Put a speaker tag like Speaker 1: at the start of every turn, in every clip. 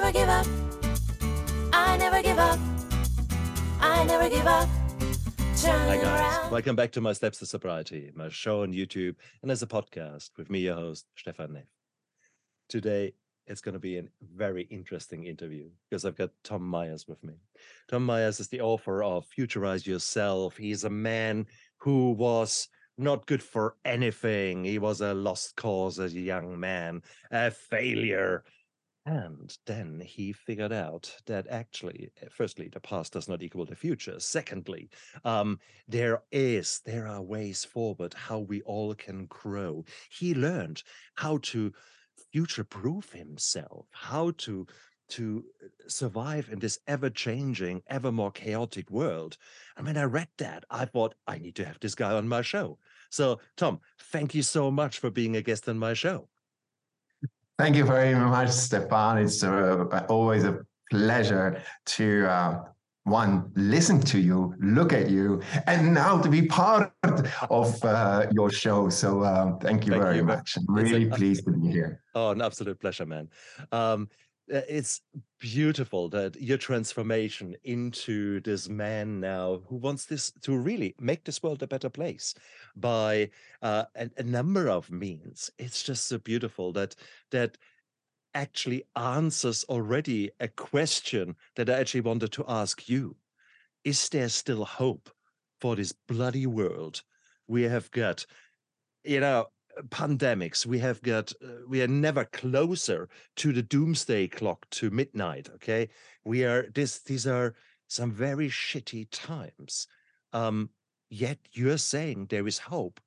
Speaker 1: never give up. I never give up. I never give up. Turn
Speaker 2: Hi, guys.
Speaker 1: around.
Speaker 2: Welcome back to My Steps to Sobriety, my show on YouTube and as a podcast with me, your host, Stefan Neff. Today, it's going to be a very interesting interview because I've got Tom Meyers with me. Tom Meyers is the author of Futurize Yourself. He's a man who was not good for anything. He was a lost cause as a young man, a failure. And then he figured out that actually, eh, firstly, the past does not equal the future. Secondly, um, there is, there are ways forward how we all can grow. He learned how to future-proof himself, how to to uh, survive in this ever-changing, ever more chaotic world. And when I read that, I thought I need to have this guy on my show. So, Tom, thank you so much for being a guest on my show.
Speaker 3: Thank you very much, Stefan. It's uh, always a pleasure to uh, one listen to you, look at you, and now to be part of uh, your show. So uh, thank you
Speaker 2: Thank
Speaker 3: very
Speaker 2: you.
Speaker 3: much. I'm really pleased to be here.
Speaker 2: Oh, an absolute pleasure, man. Um, it's beautiful that your transformation into this man now who wants this to really make this world a better place by uh, a, a number of means. It's just so beautiful that that actually answers already a question that I actually wanted to ask you. Is there still hope for this bloody world? We have got, you know, pandemics we have got uh, we are never closer to the doomsday clock to midnight okay? We are this these are some very shitty times. Um yet you're saying there is hope.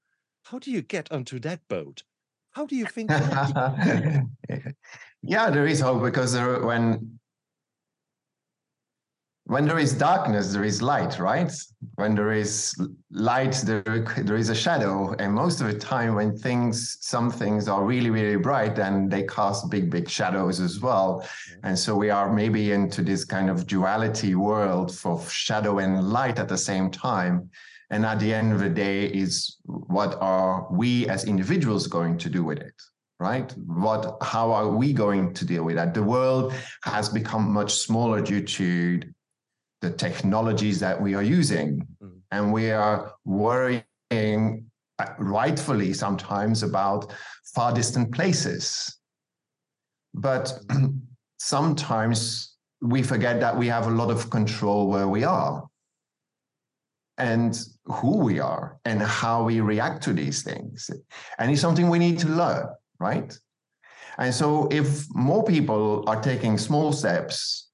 Speaker 2: How do you get onto that boat? How do you think
Speaker 3: yeah, there is hope because there, when when there is darkness, there is light, right? When there is light, there, there is a shadow. And most of the time, when things, some things are really, really bright, then they cast big, big shadows as well. And so we are maybe into this kind of duality world for shadow and light at the same time. And at the end of the day, is what are we as individuals going to do with it? Right? What how are we going to deal with that? The world has become much smaller due to the technologies that we are using.
Speaker 2: Mm.
Speaker 3: And we are worrying uh, rightfully sometimes about far distant places. But sometimes we forget that we have a lot of control where we are and who we are and how we react to these things. And it's something we need to learn, right? And so if more people are taking small steps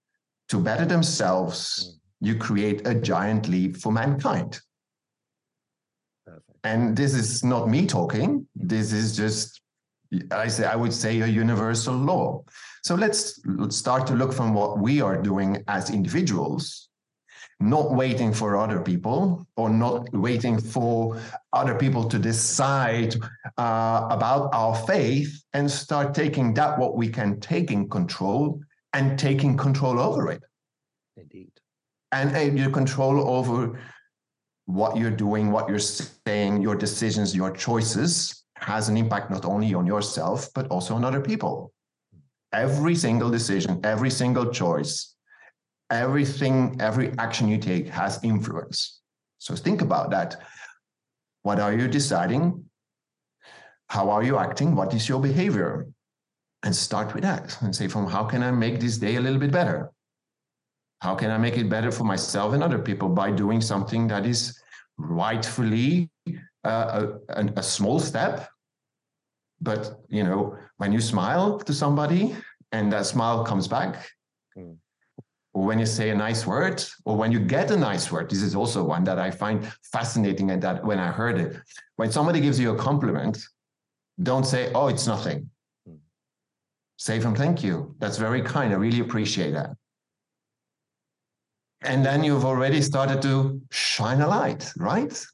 Speaker 3: to better themselves, you create a giant leap for mankind.
Speaker 2: Perfect.
Speaker 3: And this is not me talking. This is just, I say, I would say a universal law. So let's, let's start to look from what we are doing as individuals, not waiting for other people or not waiting for other people to decide uh, about our faith and start taking that what we can take in control and taking control over it
Speaker 2: indeed
Speaker 3: and uh, your control over what you're doing, what you're saying, your decisions, your choices has an impact not only on yourself, but also on other people. Every single decision, every single choice, everything, every action you take has influence. So think about that. What are you deciding? How are you acting? What is your behavior? And start with that and say, from how can I make this day a little bit better? How can I make it better for myself and other people by doing something that is rightfully uh, a, a, small step? But you know, when you smile to somebody and that smile comes back,
Speaker 2: Mm.
Speaker 3: or when you say a nice word, or when you get a nice word, this is also one that I find fascinating. And that when I heard it, when somebody gives you a compliment, don't say, "Oh, it's nothing." Say from thank you. That's very kind. I really appreciate that and then you've already started to shine a light, right?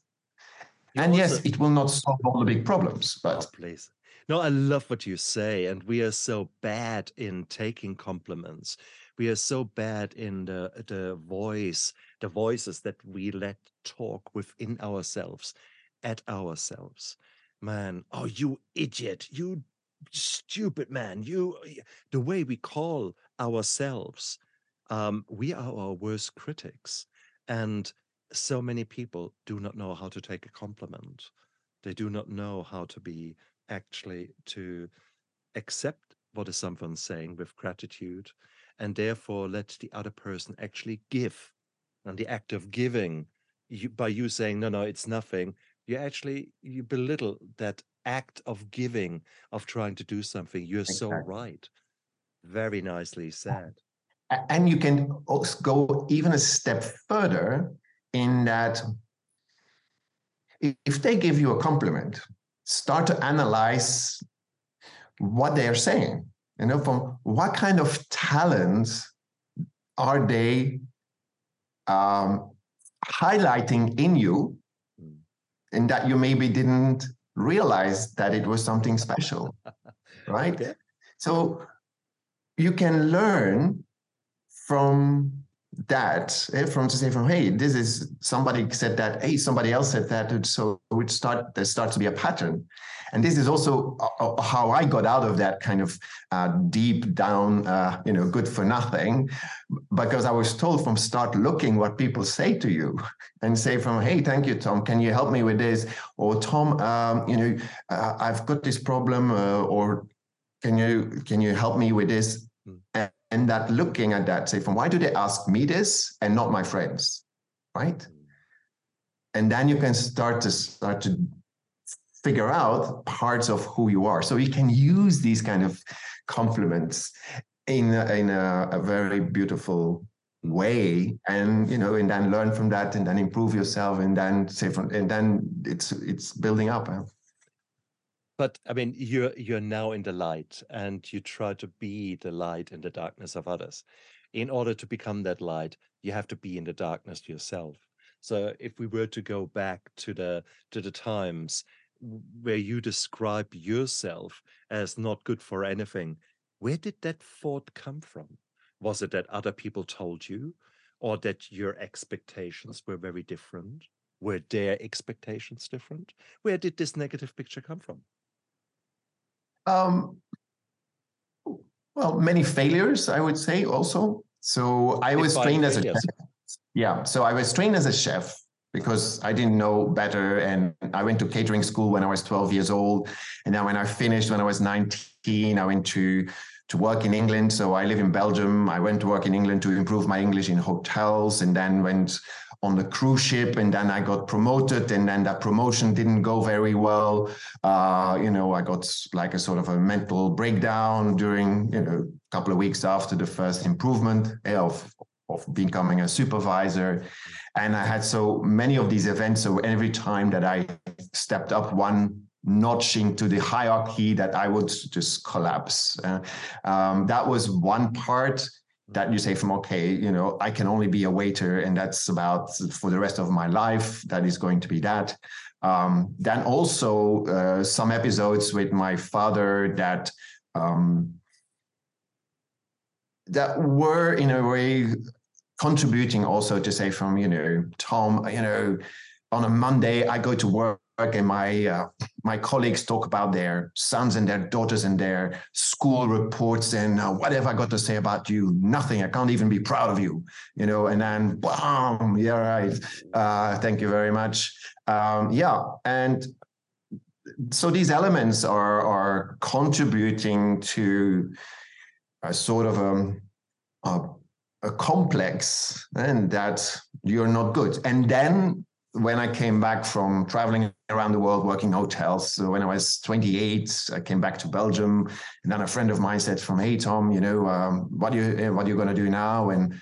Speaker 2: You
Speaker 3: and yes,
Speaker 2: also-
Speaker 3: it will not solve all the big problems,
Speaker 2: Oh,
Speaker 3: but
Speaker 2: please. No, I love what you say. And we are so bad in taking compliments. We are so bad in the the voice, the voices that we let talk within ourselves, at ourselves. Man, oh, you idiot, you stupid man you the way we call ourselves um, we are our worst critics and so many people do not know how to take a compliment. They do not know how to be actually to accept what is someone saying with gratitude and therefore let the other person actually give and the act of giving you, by you saying no no it's nothing you actually you belittle that act of giving of trying to do something you're so right very nicely said
Speaker 3: And you can also go even a step further in that if they give you a compliment, start to analyze what they are saying. You know, from what kind of talents are they um, highlighting in you,
Speaker 2: Mm.
Speaker 3: and that you maybe didn't realize that it was something special, right? So you can learn from that, eh, from to say from hey, this is somebody said that, hey, somebody else said that, so it start there starts to be a pattern, and this is also uh, uh, how I got out of that kind of uh, deep down, uh, you know, good for nothing, because I was told from start looking what people say to you, and say from hey, thank you, Tom, can you help me with this, or Tom, um, you know, uh, I've got this problem, uh, or can you can you help me with this?
Speaker 2: Mm.
Speaker 3: And, that looking at that say from why do they ask me this and not my friends right and then you can start to start to figure out parts of who you are so you can use these kind of compliments in a, in a, a very beautiful way and you know and then learn from that and then improve yourself and then say from and then it's it's building up?
Speaker 2: But i mean you're you're now in the light and you try to be the light in the darkness of others. In order to become that light you have to be in the darkness yourself. So if we were to go back to the to the times where you describe yourself as not good for anything where did that thought come from? Was it that other people told you or that your expectations were very different? Were their expectations different? Where did this negative picture come from
Speaker 3: Um, well, many failures, I would say, also. So I was
Speaker 2: Define
Speaker 3: trained as a
Speaker 2: failures.
Speaker 3: chef. Yeah, so I was trained as a chef because I didn't know better, and I went to catering school when I was 12 years old, and then when I finished when I was 19, I went to to work in England. So I live in Belgium. I went to work in England to improve my English in hotels, and then went on the cruise ship, and then I got promoted, and then that promotion didn't go very well uh, you know, I got like a sort of a mental breakdown during, you know, a couple of weeks after the first improvement eh, of of becoming a supervisor. And I had so many of these events. So every time that I stepped up one notch into the hierarchy, that I would just collapse. Uh, um, that was one part that you say from okay you know i can only be a waiter and that's about for the rest of my life that is going to be that. Um, then also uh, some episodes with my father that um, that were in a way contributing also to say from you know Tom you know on a Monday I go to work and my uh, my colleagues talk about their sons and their daughters and their school reports and uh, what have I got to say about you? Nothing. I can't even be proud of you, you know. And then, bam, yeah, right. Uh, thank you very much. Um, yeah, and so these elements are are contributing to a sort of um, a, a complex and that you're not good. And then when I came back from traveling around the world working hotels, so when I was 28, I came back to Belgium, and then a friend of mine said, "From hey Tom, you know, um, what you eh, what are you to do now?" And I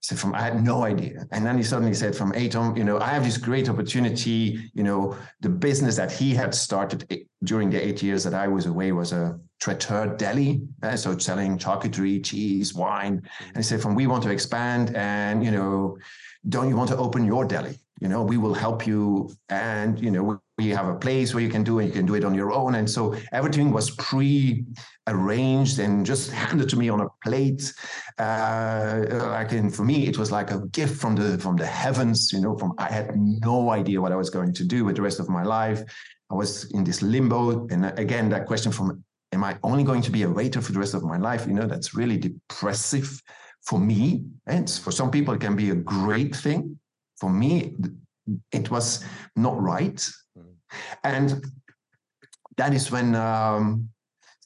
Speaker 3: said, "From I had no idea." And then he suddenly said, "From hey Tom, you know, I have this great opportunity. You know, the business that he had started eh, during the eight years that I was away was a traiteur deli, uh, so selling charcuterie, cheese, wine." And he said, "From we want to expand, and you know, don't you want to open your deli?" You know we will help you and you know we, have a place where you can do it you can do it on your own and so everything was pre arranged and just handed to me on a plate uh like and for me it was like a gift from the from the heavens you know from i had no idea what i was going to do with the rest of my life i was in this limbo and again that question from am I only going to be a waiter for the rest of my life? You know, that's really depressive for me. And for some people, it can be a great thing. For me, it was not right.
Speaker 2: Mhm.
Speaker 3: And that is when um,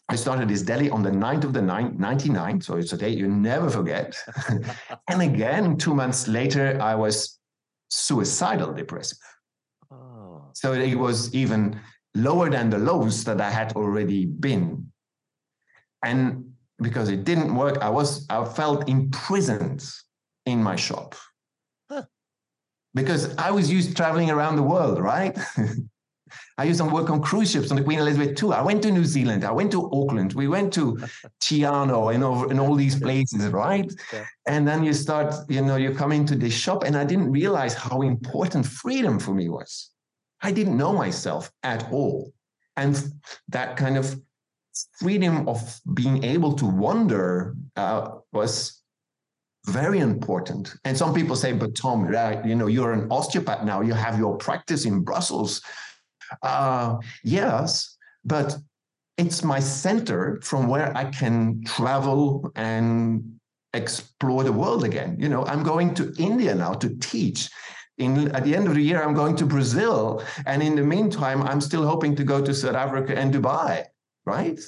Speaker 3: I started this deli on the 9th of the 9th, 99. So it's a date you never forget. and again, two months later, I was suicidal depressive.
Speaker 2: Oh,
Speaker 3: So it was even lower than the lows that I had already been. And because it didn't work, I was I felt imprisoned in my shop. Because I was used to traveling around the world, right? I used to work on cruise ships on the Queen Elizabeth II. I went to New Zealand. I went to Auckland. We went to Tiano and over and all these places, right?
Speaker 2: Yeah.
Speaker 3: And then you start, you know, you come into this shop, and I didn't realize how important freedom for me was. I didn't know myself at all. And that kind of freedom of being able to wander uh, was very important. And some people say, but Tom, right, you know, you're an osteopath now, you have your practice in Brussels. Uh, yes, but it's my center from where I can travel and explore the world again. You know, I'm going to India now to teach. In, at the end of the year, I'm going to Brazil. And in the meantime, I'm still hoping to go to South Africa and Dubai, right?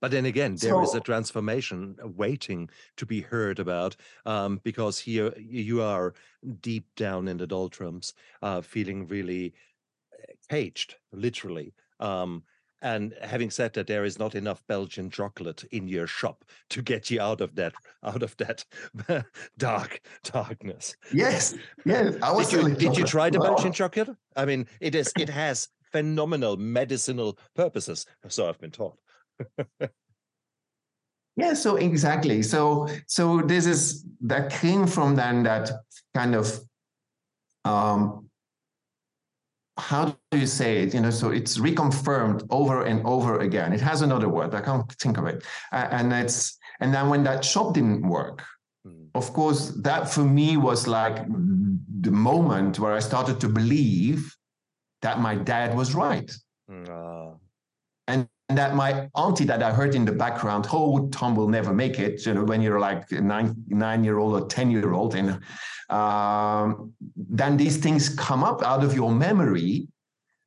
Speaker 2: But then again, there is
Speaker 3: So-
Speaker 2: a transformation waiting to be heard about um, because here you are deep down in the doldrums, uh, feeling really uh, caged, literally. Um, and having said that, there is not enough Belgian chocolate in your shop to get you out of that out of that dark darkness.
Speaker 3: Yes, yes. I was
Speaker 2: Did you did you try the
Speaker 3: Well,
Speaker 2: Belgian chocolate? I mean, it is it has phenomenal medicinal purposes, so I've been taught.
Speaker 3: Yeah, so exactly. So so this is that came from then that kind of um how do you say it? You know, so it's reconfirmed over and over again. It has another word. I can't think of it. And it's and then when that shop didn't work,
Speaker 2: Mm.
Speaker 3: of course, that for me was like the moment where I started to believe that my dad was right.
Speaker 2: Mm, ah,
Speaker 3: and that my auntie that I heard in the background, oh, Tom will never make it, you know, when you're like nine, nine year old or 10 year old. And um, then these things come up out of your memory.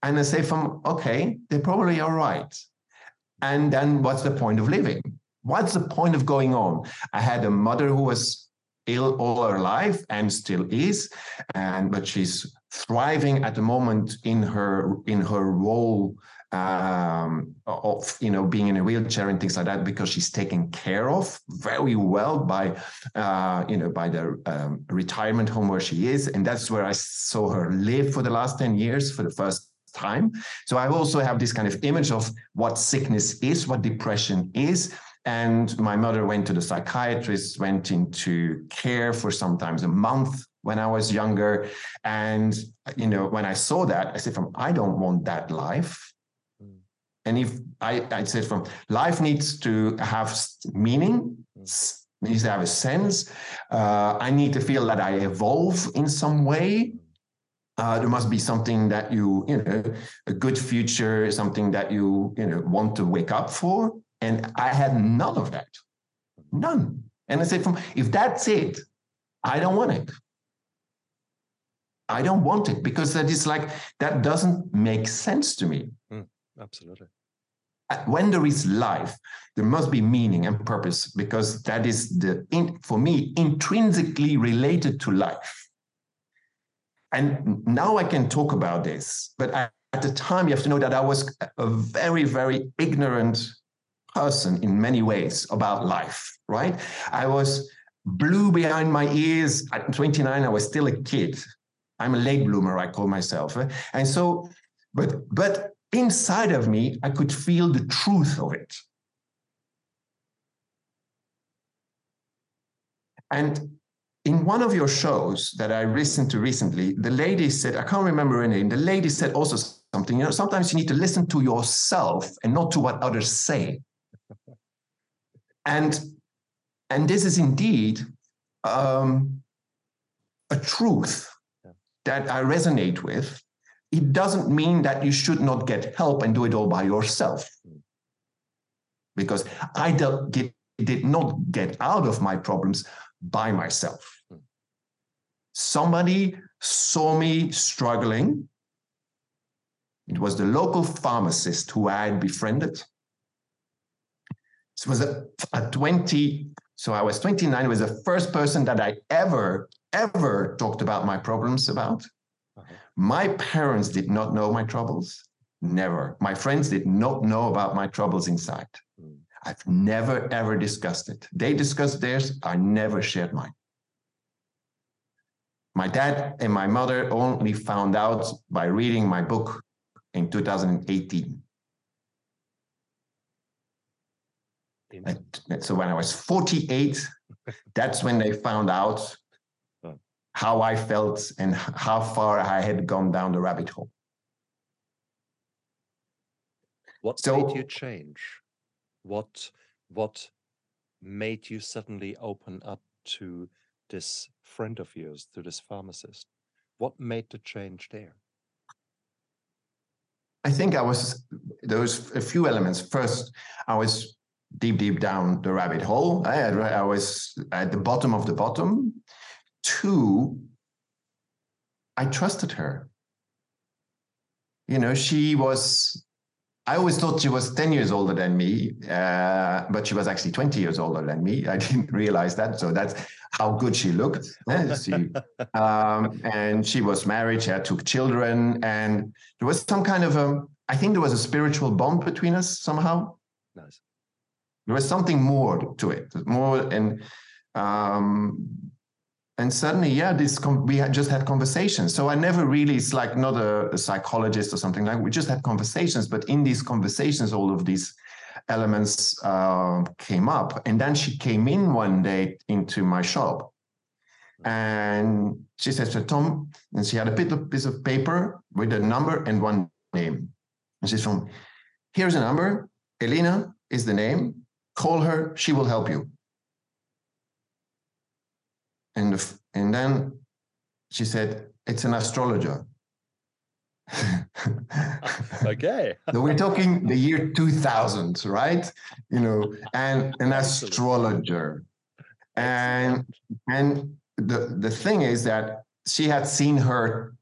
Speaker 3: And I say, from, okay, they probably are right. And then what's the point of living? What's the point of going on? I had a mother who was ill all her life and still is, and but she's thriving at the moment in her in her role um, of you know being in a wheelchair and things like that because she's taken care of very well by uh, you know by the um, retirement home where she is, and that's where I saw her live for the last ten years for the first time. So I also have this kind of image of what sickness is, what depression is. And my mother went to the psychiatrist, went into care for sometimes a month when I was younger. And, you know, when I saw that, I said, from, I don't want that life.
Speaker 2: Mm.
Speaker 3: And if I, I said from life needs to have meaning,
Speaker 2: Mm.
Speaker 3: needs to have a sense. Uh, I need to feel that I evolve in some way. Uh, there must be something that you, you know, a good future, something that you, you know, want to wake up for. And I had none of that, none. And I said, from if that's it, I don't want it. I don't want it because that is like that doesn't make sense to me.
Speaker 2: absolutely.
Speaker 3: When there is life, there must be meaning and purpose because that is the in, for me intrinsically related to life. And now I can talk about this, but at at the time you have to know that I was a very, very ignorant person in many ways about life, right? I was blue behind my ears. At 29, I was still a kid. I'm a late bloomer, I call myself. eh? And so, but but inside of me, I could feel the truth of it. And in one of your shows that I listened to recently, the lady said, I can't remember her name, the lady said also something, you know, sometimes you need to listen to yourself and not to what others say. And and this is indeed um, a truth that I resonate with. It doesn't mean that you should not get help and do it all by yourself. Because I get, did not get out of my problems by myself. Somebody saw me struggling. It was the local pharmacist who I had befriended. It was a, a 20, so I was 29, it was the first person that I ever, ever talked about my problems about. My parents did not know my troubles. Never. My friends did not know about my troubles inside.
Speaker 2: Mm.
Speaker 3: I've never, ever discussed it. They discussed theirs. I never shared mine. My dad and my mother only found out by reading my book in 2018. And so when I was 48, that's when they found out. How I felt and how far I had gone down the rabbit hole.
Speaker 2: What
Speaker 3: So-
Speaker 2: made you change? What what made you suddenly open up to this friend of yours, to this pharmacist? What made the change there?
Speaker 3: I think I was there was a few elements. First, I was deep, deep down the rabbit hole. I, I was at the bottom of the bottom. Two, I trusted her. You know, she was. I always thought she was 10 years older than me, uh, but she was actually 20 years older than me. I didn't realize that. So that's how good she looked. Eh, she- um, and she was married, she had two children, and there was some kind of a, I think there was a spiritual bond between us somehow.
Speaker 2: Nice.
Speaker 3: There was something more to it, more and um, and suddenly, yeah, this com- we had just had conversations. So I never really, it's like not a, a psychologist or something like. We just had conversations, but in these conversations, all of these elements uh, came up. And then she came in one day into my shop, and she said to Tom, and she had a bit of piece of paper with a number and one name. And she's from, here's a number. Elena is the name. Call her. She will help you. And the, and then she said, it's an astrologer.
Speaker 2: Okay.
Speaker 3: So we're talking the year 2000, right? You know, and an astrologer. And and the the thing is that she had seen her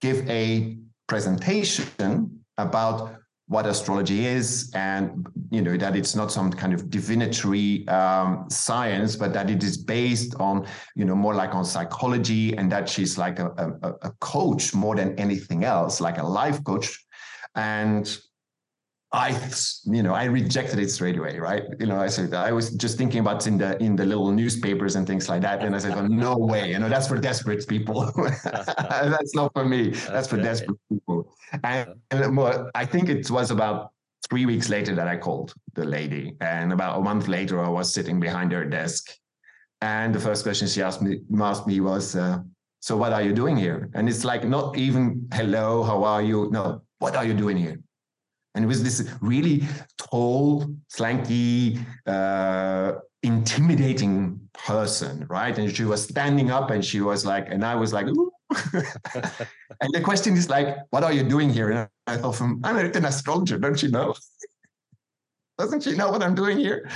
Speaker 3: give a presentation about what astrology is and you know that it's not some kind of divinatory um, science but that it is based on you know more like on psychology and that she's like a, a, a coach more than anything else like a life coach and I, you know, I rejected it straight away, right? You know, I said I was just thinking about in the in the little newspapers and things like that, and I said, well, no way, you know, that's for desperate people. that's not for me. That's for desperate And, and well, I think it was about three weeks later that I called the lady, and about a month later, I was sitting behind her desk, and the first question she asked me asked me was, uh, "So what are you doing here?" And it's like not even "Hello, how are you?" No, what are you doing here? And it was this really tall, slanky, uh, intimidating person, right? And she was standing up and she was like, and I was like, Ooh. and the question is like, what are you doing here? And I thought, I'm an astrologer, don't you know? Doesn't she know what I'm doing here?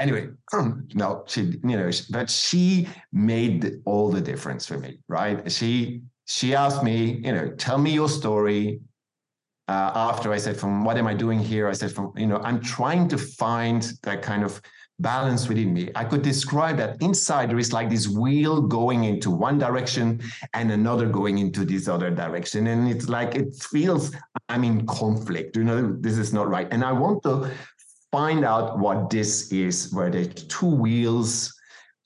Speaker 3: Anyway, no, she, you know, but she made all the difference for me, right? She she asked me, you know, tell me your story, uh, after I said, from what am I doing here? I said, from, you know, I'm trying to find that kind of balance within me. I could describe that inside there is like this wheel going into one direction and another going into this other direction. And it's like, it feels I'm in conflict, you know, this is not right. And I want to find out what this is, where the two wheels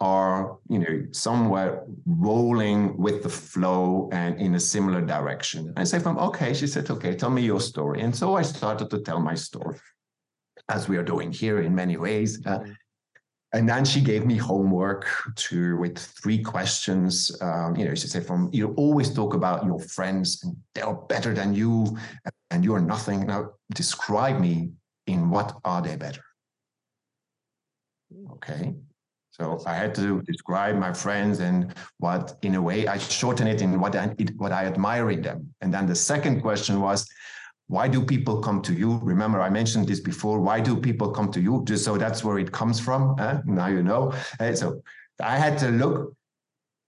Speaker 3: are you know somewhere rolling with the flow and in a similar direction And i say from okay she said okay tell me your story and so i started to tell my story as we are doing here in many ways uh, and then she gave me homework to with three questions um, you know she said from you always talk about your friends and they're better than you and you're nothing. Now describe me in what are they better? Okay. So I had to describe my friends and what, in a way, I shorten it in what I, it, what I admire in them. And then the second question was, why do people come to you? Remember, I mentioned this before. Why do people come to you? Just so that's where it comes from. eh? Now you know. Eh, so I had to look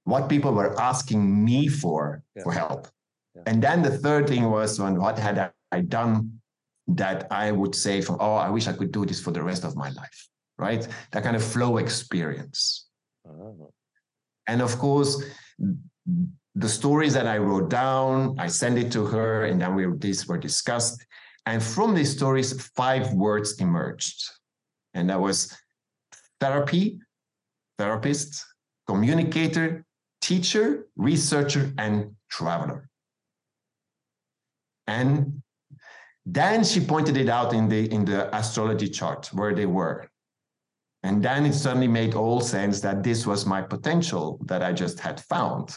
Speaker 3: what people were asking me for
Speaker 2: Yeah.
Speaker 3: for help.
Speaker 2: Yeah.
Speaker 3: And then the third thing was on what had I- I done that I would say from, oh, I wish I could do this for the rest of my life, right? That kind of flow experience.
Speaker 2: Oh,
Speaker 3: And of course, the stories that I wrote down, I sent it to her, and then we these were discussed. And from these stories, five words emerged. And that was therapy, therapist, communicator, teacher, researcher, and traveler. And then she pointed it out in the in the astrology chart where they were. And then it suddenly made all sense that this was my potential that I just had found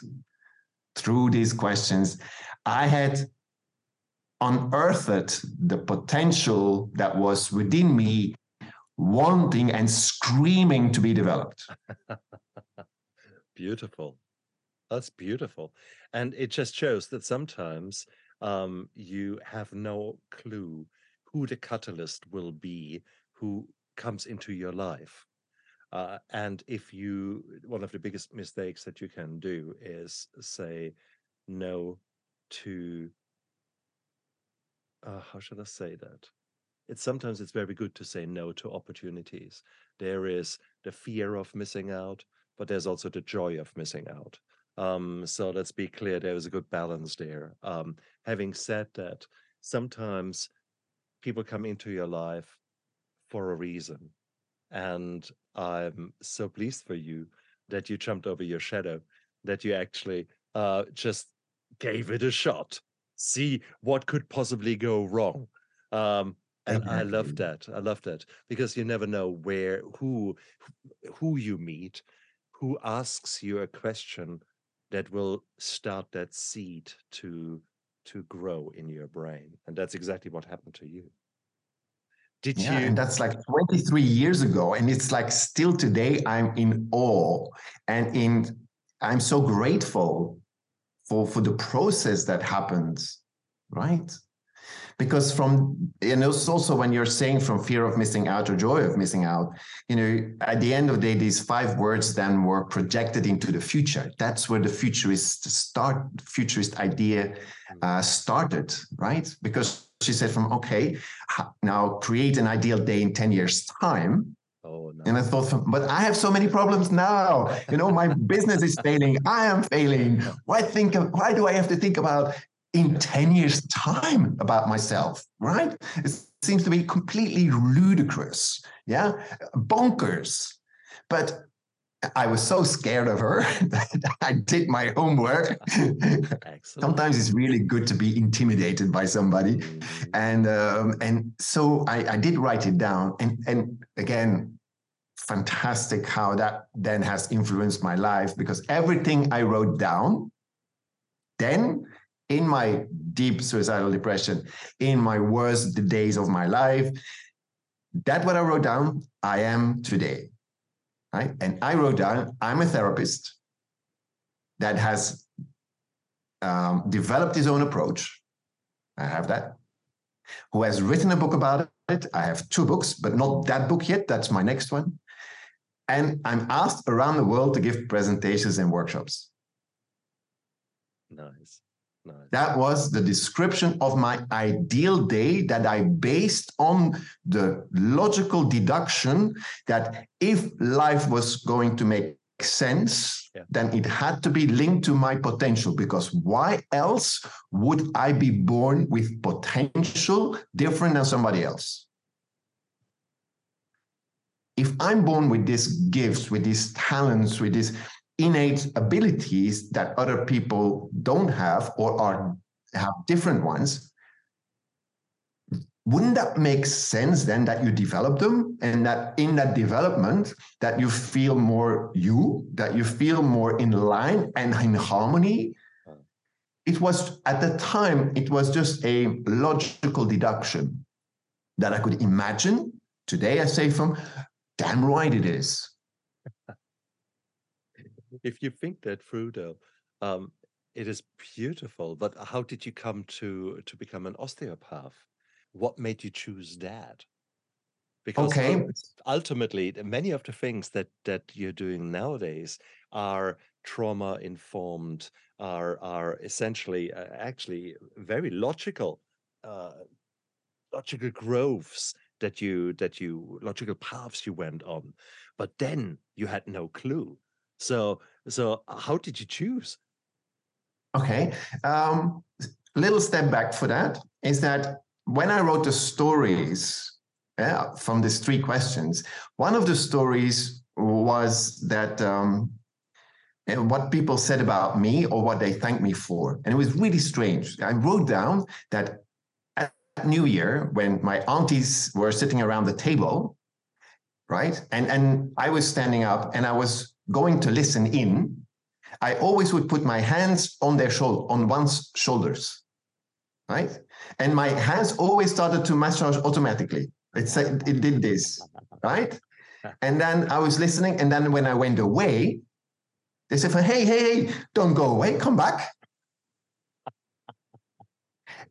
Speaker 3: through these questions. I had unearthed the potential that was within me, wanting and screaming to be developed.
Speaker 2: beautiful. That's beautiful. And it just shows that sometimes um, you have no clue who the catalyst will be who comes into your life. Uh, and if you, one of the biggest mistakes that you can do is say no to, uh, how should I say that? It's sometimes it's very good to say no to opportunities. There is the fear of missing out, but there's also the joy of missing out. Um, so let's be clear, there is a good balance there. Um, having said that, sometimes people come into your life for a reason. And I'm so pleased for you that you jumped over your shadow, that you actually uh, just gave it a shot. See what could possibly go wrong. Um, and I love that. I love that because you never know where who who you meet, who asks you a question that will start that seed to to grow in your brain, and that's exactly what happened to you. Did
Speaker 3: Yeah,
Speaker 2: you?
Speaker 3: and that's like 23 years ago. And it's like still today, I'm in awe and in I'm so grateful for for the process that happens, right? Because from you know, it's also when you're saying from fear of missing out or joy of missing out, you know, at the end of the day, these five words then were projected into the future. That's where the futurist start, futurist idea uh, started, right? Because she said from okay, now create an ideal day in 10 years time
Speaker 2: Oh no.
Speaker 3: and i thought but i have so many problems now you know my business is failing i am failing why think why do i have to think about in 10 years time about myself right? It seems to be completely ludicrous yeah? Bonkers. But i was so scared of her that i did my homework. Sometimes it's really good to be intimidated by somebody. And um, and so I, I did write it down. And and again fantastic how that then has influenced my life because everything i wrote down then in my deep suicidal depression in my worst days of my life that what i wrote down i am today right and i wrote down i'm a therapist that has um, developed his own approach i have that who has written a book about it. I have two books, but not that book yet. That's my next one. And I'm asked around the world to give presentations and workshops.
Speaker 2: Nice. Nice.
Speaker 3: That was the description of my ideal day that I based on the logical deduction that if life was going to make sense,
Speaker 2: Yeah.
Speaker 3: then it had to be linked to my potential because why else would I be born with potential different than somebody else? If I'm born with these gifts, with these talents, with these innate abilities that other people don't have or are have different ones wouldn't that make sense then that you develop them? And that in that development that you feel more you that you feel more in line and in harmony? It was at the time it was just a logical deduction that i could imagine. Today i say from damn right it is
Speaker 2: if you think that through though um It is beautiful, but how did you come to to become an osteopath? What made you choose that? Because
Speaker 3: Okay.
Speaker 2: ultimately, many of the things that that you're doing nowadays are trauma informed, are are essentially uh, actually very logical, uh, logical growths that you that you logical paths you went on, but then you had no clue. So so how did you choose?
Speaker 3: Okay. Um, little step back for that is that when I wrote the stories yeah, from these three questions, one of the stories was that um, eh, what people said about me or what they thanked me for. And it was really strange. I wrote down that at New Year, when my aunties were sitting around the table, right? And, and I was standing up and I was going to listen in I always would put my hands on their shoulder, on one's shoulders, right? And my hands always started to massage automatically. It said it did this, right? And then I was listening, and then when I went away, they said, "Hey, hey, hey, don't go away, come back."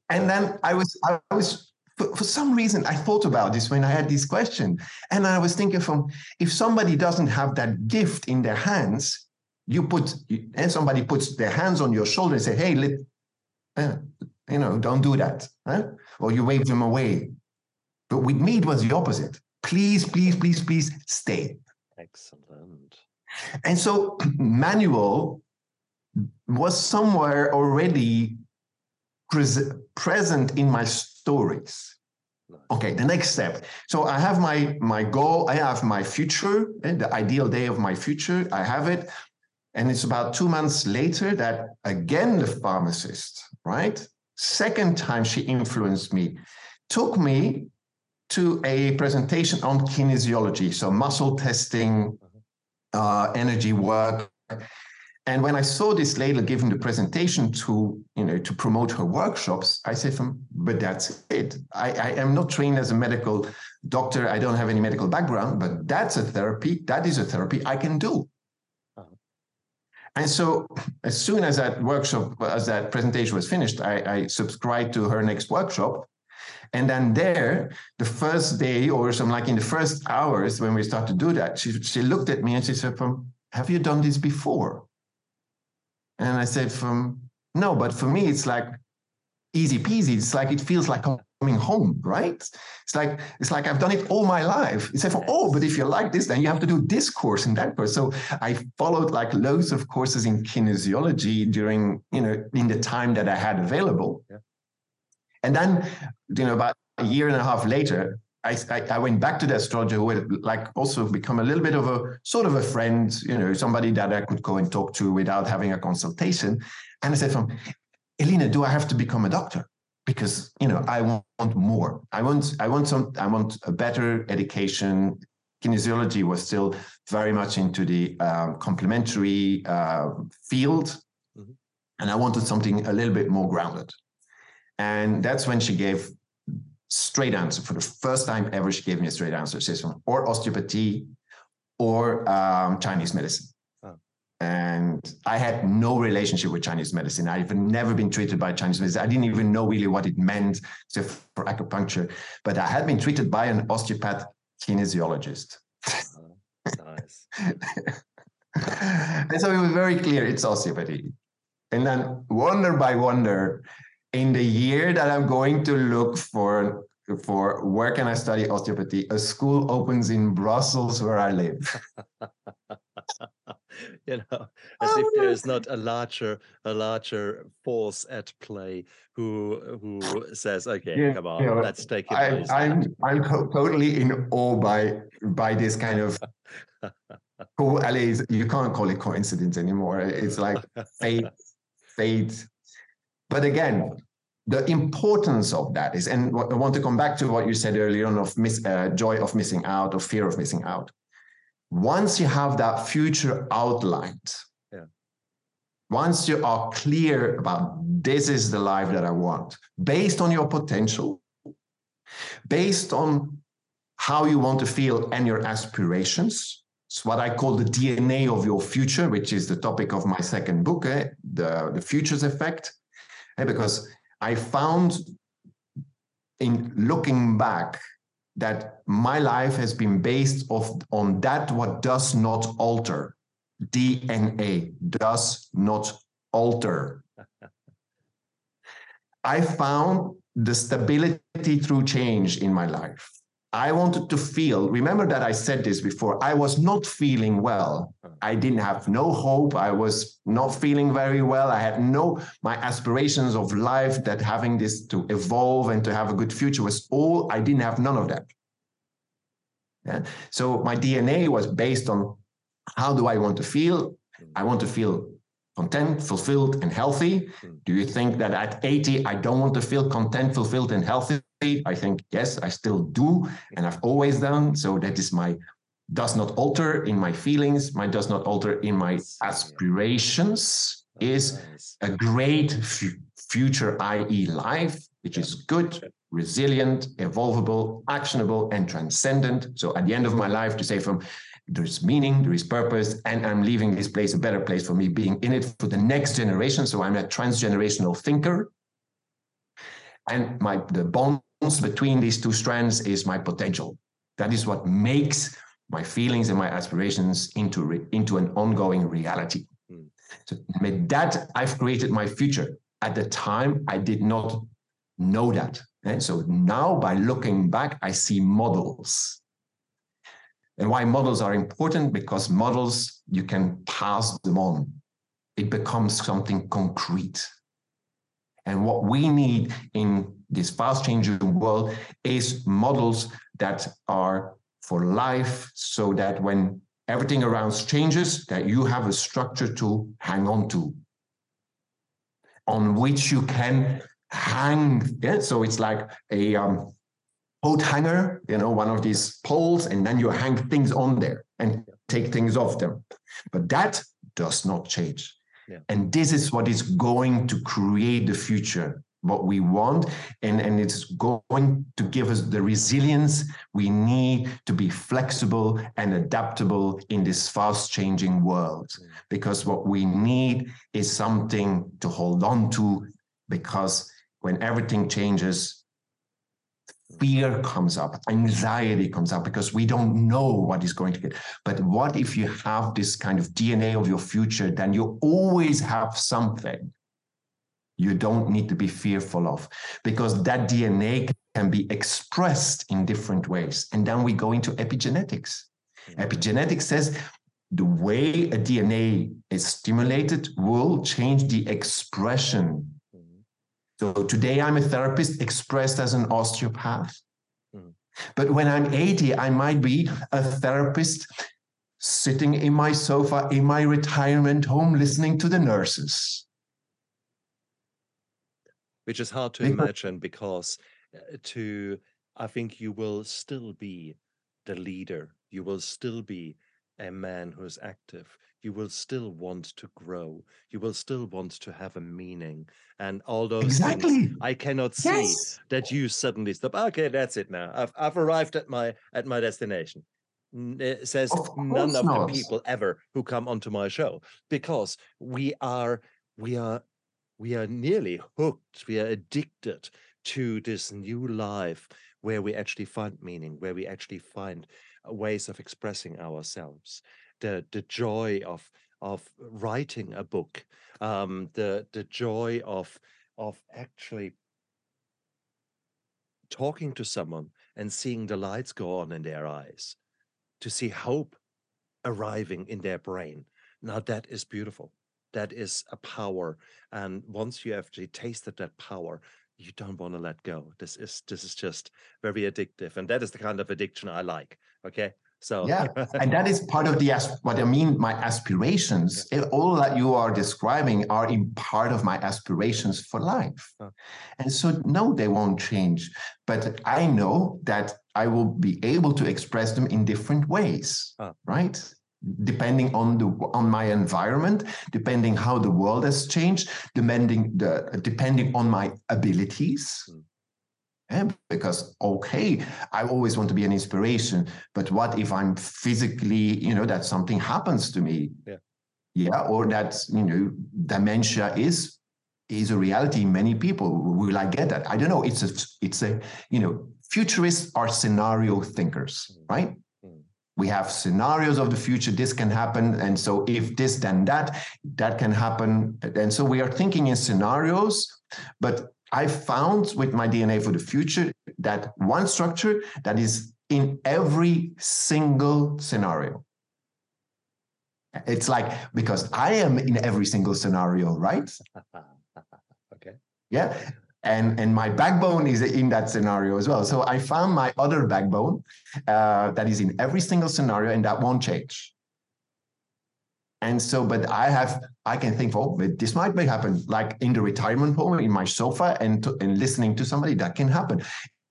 Speaker 3: And then I was, I was, for, for some reason, I thought about this when I had this question, and I was thinking, from if somebody doesn't have that gift in their hands, you put and somebody puts their hands on your shoulder and say, "Hey, let, uh, you know, don't do that," huh? or you wave them away. But with me, it was the opposite. Please, please, please, please stay.
Speaker 2: Excellent.
Speaker 3: And so, manual was somewhere already pres- present in my stories. Okay, the next step. So I have my my goal. I have my future, eh, the ideal day of my future. I have it. And it's about two months later that again the pharmacist, right? Second time she influenced me, took me to a presentation on kinesiology, so muscle testing, uh, energy work. And when I saw this lady giving the presentation to, you know, to promote her workshops, I said, "From, but that's it. I, I am not trained as a medical doctor. I don't have any medical background, but that's a therapy. That is a therapy I can do. Uh-huh. And so, as soon as that workshop, as that presentation was finished, I, I, subscribed to her next workshop. And then there, the first day or some like in the first hours when we started to do that, she, she looked at me and she said, "From have you done this before?" And I said, "From no, but for me, it's like easy peasy. It's like it feels like coming home, right? It's like it's like I've done it all my life. He said, "Oh, but if you like this, then you have to do this course and that course." So I followed like loads of courses in kinesiology during you know in the time that I had available.
Speaker 2: Yeah.
Speaker 3: And then you know about a year and a half later, I, I, I went back to the astrologer who had like also become a little bit of a sort of a friend, you know, somebody that I could go and talk to without having a consultation. And I said, "From Elena, do I have to become a doctor?" Because you know, I want more. I want, I want some, I want a better education. Kinesiology was still very much into the um, complementary uh, field,
Speaker 2: Mhm.
Speaker 3: and I wanted something a little bit more grounded. And that's when she gave straight answer for the first time ever. She gave me a straight answer. She says, or osteopathy, or um, Chinese medicine.
Speaker 2: Oh.
Speaker 3: And I had no relationship with Chinese medicine. I've never been treated by Chinese medicine. I didn't even know really what it meant except for acupuncture. But I had been treated by an osteopath kinesiologist.
Speaker 2: Oh, nice.
Speaker 3: and so it was very clear it's osteopathy. And then wonder by wonder, in the year that I'm going to look for for where can I study osteopathy, a school opens in Brussels where I live.
Speaker 2: you know, oh as if there is not a larger a larger force at play who who says, okay,
Speaker 3: Yeah,
Speaker 2: come on,
Speaker 3: you know,
Speaker 2: let's take it.
Speaker 3: I, I'm I'm totally in awe by by this kind of cool. You can't call it coincidence anymore. It's like fate, fate. But again, the importance of that is, and I want to come back to what you said earlier on of miss, uh, joy of missing out or fear of missing out. Once you have that future outlined,
Speaker 2: Yeah.
Speaker 3: once you are clear about this is the life that I want, based on your potential, based on how you want to feel and your aspirations. it's what I call the DNA of your future, which is the topic of my second book, eh, the, the Futures Effect. Eh, because I found in looking back that my life has been based off on that what does not alter. DNA does not alter. I found the stability through change in my life. I wanted to feel, remember that I said this before, I was not feeling well. I didn't have no hope. I was not feeling very well. I had no, my aspirations of life that having this to evolve and to have a good future was all, I didn't have none of that. Yeah. So my DNA was based on how do I want to feel? Hmm. I want to feel content, fulfilled, and healthy. Hmm. Do you think that at 80, I don't want to feel content, fulfilled, and healthy? I think, yes, I still do. Hmm. And I've always done. So that is my, does not alter in my feelings, my does not alter in my aspirations, is a great f- future, i.e., life, which is good, resilient, evolvable, actionable, and transcendent. So at the end of my life, to say from there's meaning, there is purpose, and I'm leaving this place a better place for me, being in it for the next generation. So I'm a transgenerational thinker. And my the bonds between these two strands is my potential. That is what makes my feelings and my aspirations into, re, into an ongoing reality. Mm. So with that, I've created my future. At the time, I did not know that. And so now by looking back, I see models and why models are important? Because models, you can pass them on. It becomes something concrete. And what we need in this fast changing world is models that are for life so that when everything around changes, that you have a structure to hang on to, on which you can hang. Yeah? So it's like a um, coat hanger, you know, one of these poles, and then you hang things on there and take things off them. But that does not change. Yeah. And this is what is going to create the future, what we want. And, and it's going to give us the resilience we need to be flexible and adaptable in this fast changing world. Mm. Because what we need is something to hold on to, because when everything changes, fear comes up, anxiety comes up because we don't know what is going to get. But what if you have this kind of DNA of your future, then you always have something you don't need to be fearful of because that DNA can be expressed in different ways. And then we go into epigenetics. Mm-hmm. Epigenetics says the way a DNA is stimulated will change the expression so today I'm a therapist expressed as an osteopath. Mm. But when I'm 80, I might be a therapist sitting in my sofa in my retirement home listening to the nurses.
Speaker 2: Which is hard to imagine because uh, to I think you will still be the leader. You will still be a man who is active you will still want to grow you will still want to have a meaning and all those exactly. things i cannot see yes. that you suddenly stop okay that's it now i've, I've arrived at my at my destination it says of none of not. the people ever who come onto my show because we are we are we are nearly hooked we are addicted to this new life where we actually find meaning where we actually find uh, ways of expressing ourselves the the joy of of writing a book, um, the the joy of of actually talking to someone and seeing the lights go on in their eyes, to see hope arriving in their brain. Now that is beautiful. That is a power, and once you actually tasted that power, you don't want to let go. This is this is just very addictive, and that is the kind of addiction I like. Okay, so
Speaker 3: yeah, and that is part of the what I mean. My aspirations, yeah. all that you are describing, are in part of my aspirations for life. Oh. And so, no, they won't change. But I know that I will be able to express them in different ways, oh. right? Depending on the on my environment, depending how the world has changed, depending the depending on my abilities. Mm And because okay, I always want to be an inspiration, but what if I'm physically, you know, that something happens to me?
Speaker 2: Yeah.
Speaker 3: Yeah, or that you know, dementia is is a reality in many people. Will I get that? I don't know. It's a it's a you know, futurists are scenario thinkers, right? We have scenarios of the future. This can happen, and so if this, then that, that can happen. And so we are thinking in scenarios. But I found with my DNA for the future that one structure that is in every single scenario. It's like because I am in every single scenario, right?
Speaker 2: okay.
Speaker 3: Yeah. And, and my backbone is in that scenario as well. So I found my other backbone uh, that is in every single scenario and that won't change. And so, but I have, I can think, oh, this might be happen, like in the retirement home, in my sofa, and to, and listening to somebody. That can happen.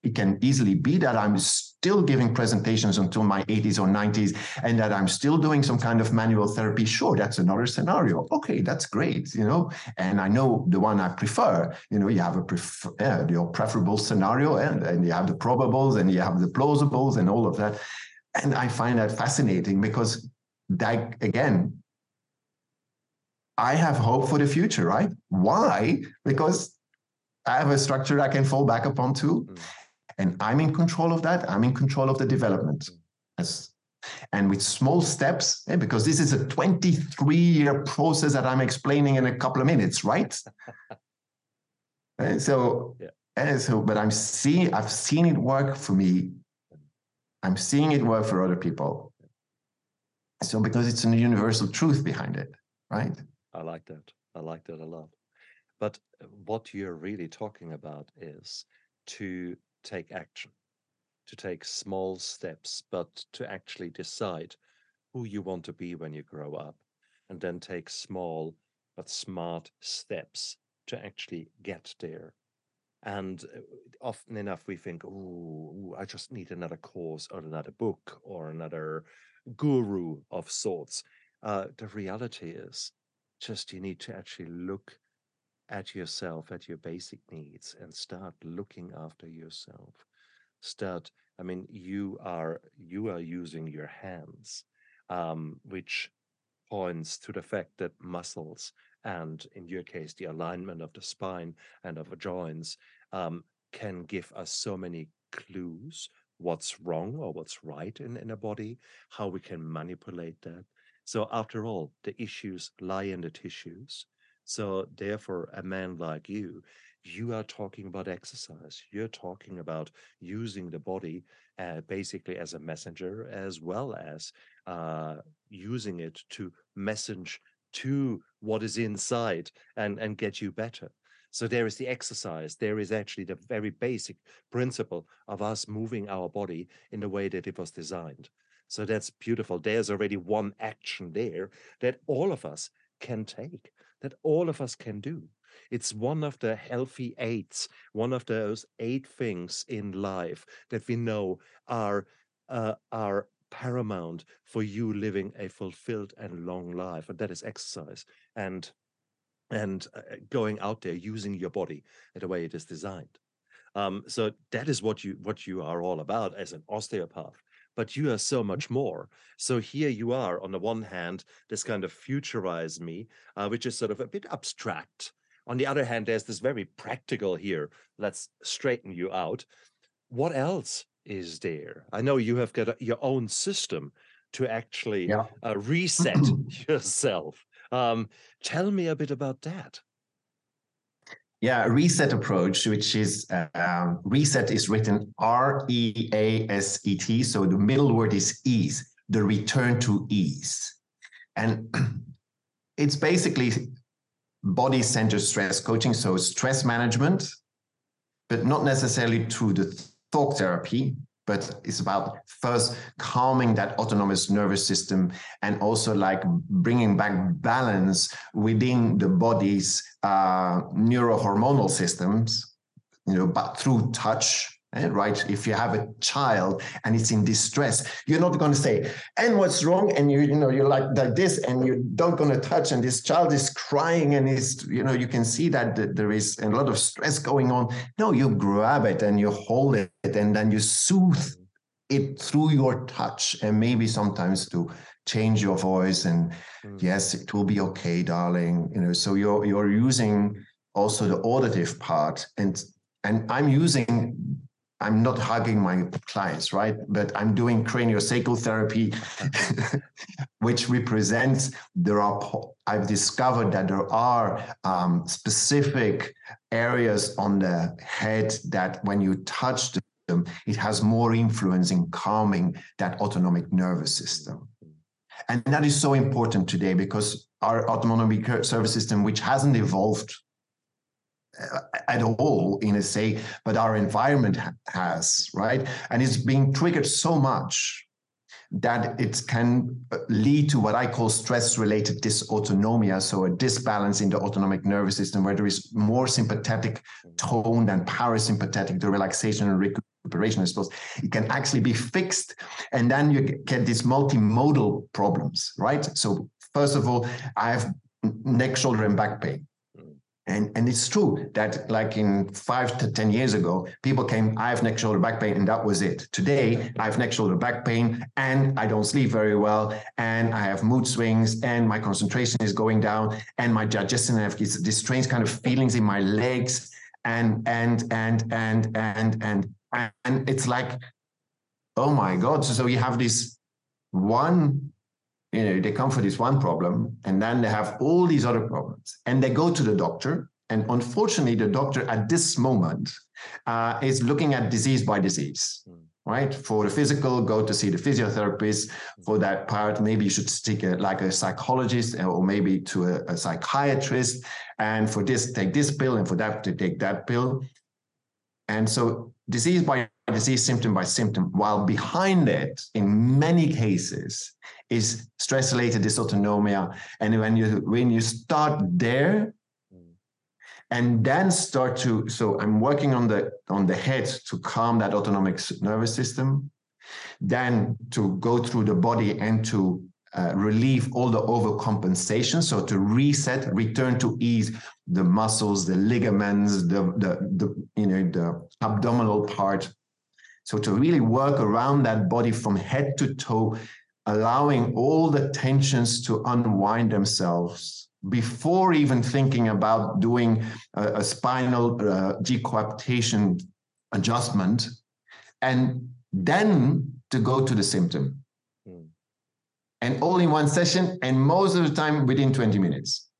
Speaker 3: It can easily be that I'm still giving presentations until my 80s or 90s, and that I'm still doing some kind of manual therapy. Sure, that's another scenario. Okay, that's great, you know. And I know the one I prefer. You know, you have a prefer, yeah, your preferable scenario, and, and you have the probables, and you have the plausibles, and all of that. And I find that fascinating because that again I have hope for the future, right? Why? Because I have a structure I can fall back upon too.
Speaker 2: Mm.
Speaker 3: And I'm in control of that. I'm in control of the development. Yes. And with small steps, eh, because this is a 23 year process that I'm explaining in a couple of minutes, right? and so,
Speaker 2: Yeah.
Speaker 3: and so, but I'm seeing, I've seen it work for me. I'm seeing it work for other people. So, because it's a universal truth behind it, right?
Speaker 2: I like that. I like that a lot. But what you're really talking about is to take action, to take small steps, but to actually decide who you want to be when you grow up, and then take small but smart steps to actually get there. And uh, often enough, we think, oh, I just need another course or another book or another guru of sorts. Uh, the reality is, just you need to actually look at yourself, at your basic needs, and start looking after yourself. Start. I mean, you are you are using your hands, um, which points to the fact that muscles and, in your case, the alignment of the spine and of the joints um, can give us so many clues what's wrong or what's right in, in a body, how we can manipulate that. So, after all, the issues lie in the tissues. So, therefore, a man like you, you are talking about exercise. You're talking about using the body uh, basically as a messenger, as well as uh, using it to message to what is inside and, and get you better. So there is the exercise. There is actually the very basic principle of us moving our body in the way that it was designed. So that's beautiful. There's already one action there that all of us can take, that all of us can do. It's one of the healthy eights, one of those eight things in life that we know are uh, are paramount for you living a fulfilled and long life, and that is exercise and and uh, going out there using your body in the way it is designed. Um, so that is what you what you are all about as an osteopath but you are so much more. So here you are, on the one hand, this kind of futurize me, uh, which is sort of a bit abstract. On the other hand, there's this very practical here. Let's straighten you out. What else is there? I know you have got a, your own system to actually
Speaker 3: Yeah.
Speaker 2: uh, reset yourself. Um, tell me a bit about that.
Speaker 3: Yeah, Reaset approach, which is um, Reaset is written R E A S E T. So the middle word is ease, the return to ease. And it's basically body centered stress coaching. So stress management, but not necessarily through the talk therapy, but it's about first calming that autonomous nervous system and also like bringing back balance within the body's uh, neurohormonal systems you know but through touch eh, right? If you have a child and it's in distress, you're not going to say, "And what's wrong?" And you, you know, you're like, like this, and you don't going to touch, and this child is crying, and is, you know, you can see that there is a lot of stress going on. No, you grab it and you hold it, and then you soothe it through your touch, and maybe sometimes to change your voice and
Speaker 2: Mm.
Speaker 3: yes, it will be okay, darling. You know, so you're you're using also the auditive part, and and I'm using. I'm not hugging my clients, right? But I'm doing craniosacral therapy, which represents there are. I've discovered that there are um, specific areas on the head that when you touch them, it has more influence in calming that autonomic nervous system. And that is so important today because our autonomic nervous system, which hasn't evolved uh, at all in a say, but our environment has, right? And it's being triggered so much that it can uh, lead to what I call stress related dysautonomia. So, a disbalance in the autonomic nervous system where there is more sympathetic tone than parasympathetic, the relaxation and recuperation, I suppose. It can actually be fixed. And then you get these multimodal problems, right? So, first of all, I have neck, shoulder, and back pain. Mm. And, and it's true that like in five to 10 years ago, people came, I have neck, shoulder, back pain, and that was it. Today, I have neck, shoulder, back pain, and I don't sleep very well, and I have mood swings, and my concentration is going down, and my digestion, I have these, these strange kind of feelings in my legs, and, and, and, and, and, and, and it's like, oh my God. So, so you have this one you know they come for this one problem and then they have all these other problems. And they go to the doctor and unfortunately the doctor at this moment uh, is looking at disease by disease
Speaker 2: Mm.
Speaker 3: right? For the physical go to see the physiotherapist. For that part maybe you should stick a, like a psychologist or maybe to a, a psychiatrist. And for this take this pill and for that to take that pill. And so disease by disease symptom by symptom while behind it in many cases is stress related dysautonomia. And when you when you start there and then start to so i'm working on the on the head to calm that autonomic nervous system then to go through the body and to uh, relieve all the overcompensation so to reset return to ease the muscles the ligaments the the, the you know the abdominal part. So to really work around that body from head to toe allowing all the tensions to unwind themselves before even thinking about doing a, a spinal uh, decoaptation adjustment and then to go to the symptom.
Speaker 2: Mm.
Speaker 3: and all in one session and most of the time within 20 minutes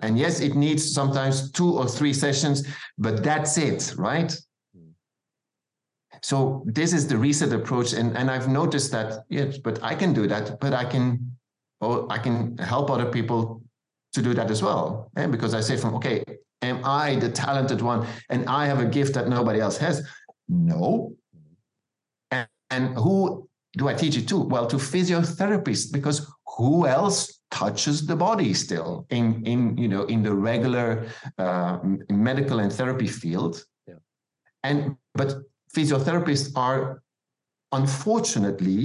Speaker 3: and yes it needs sometimes two or three sessions but that's it right? So this is the Reaset approach and and i've noticed that yes but i can do that but i can or i can help other people to do that as well and because i say from okay am i the talented one and i have a gift that nobody else has? No. And, and who do i teach it to? Well to physiotherapists because who else touches the body still in in you know in the regular uh, medical and therapy field
Speaker 2: Yeah.
Speaker 3: and but physiotherapists are unfortunately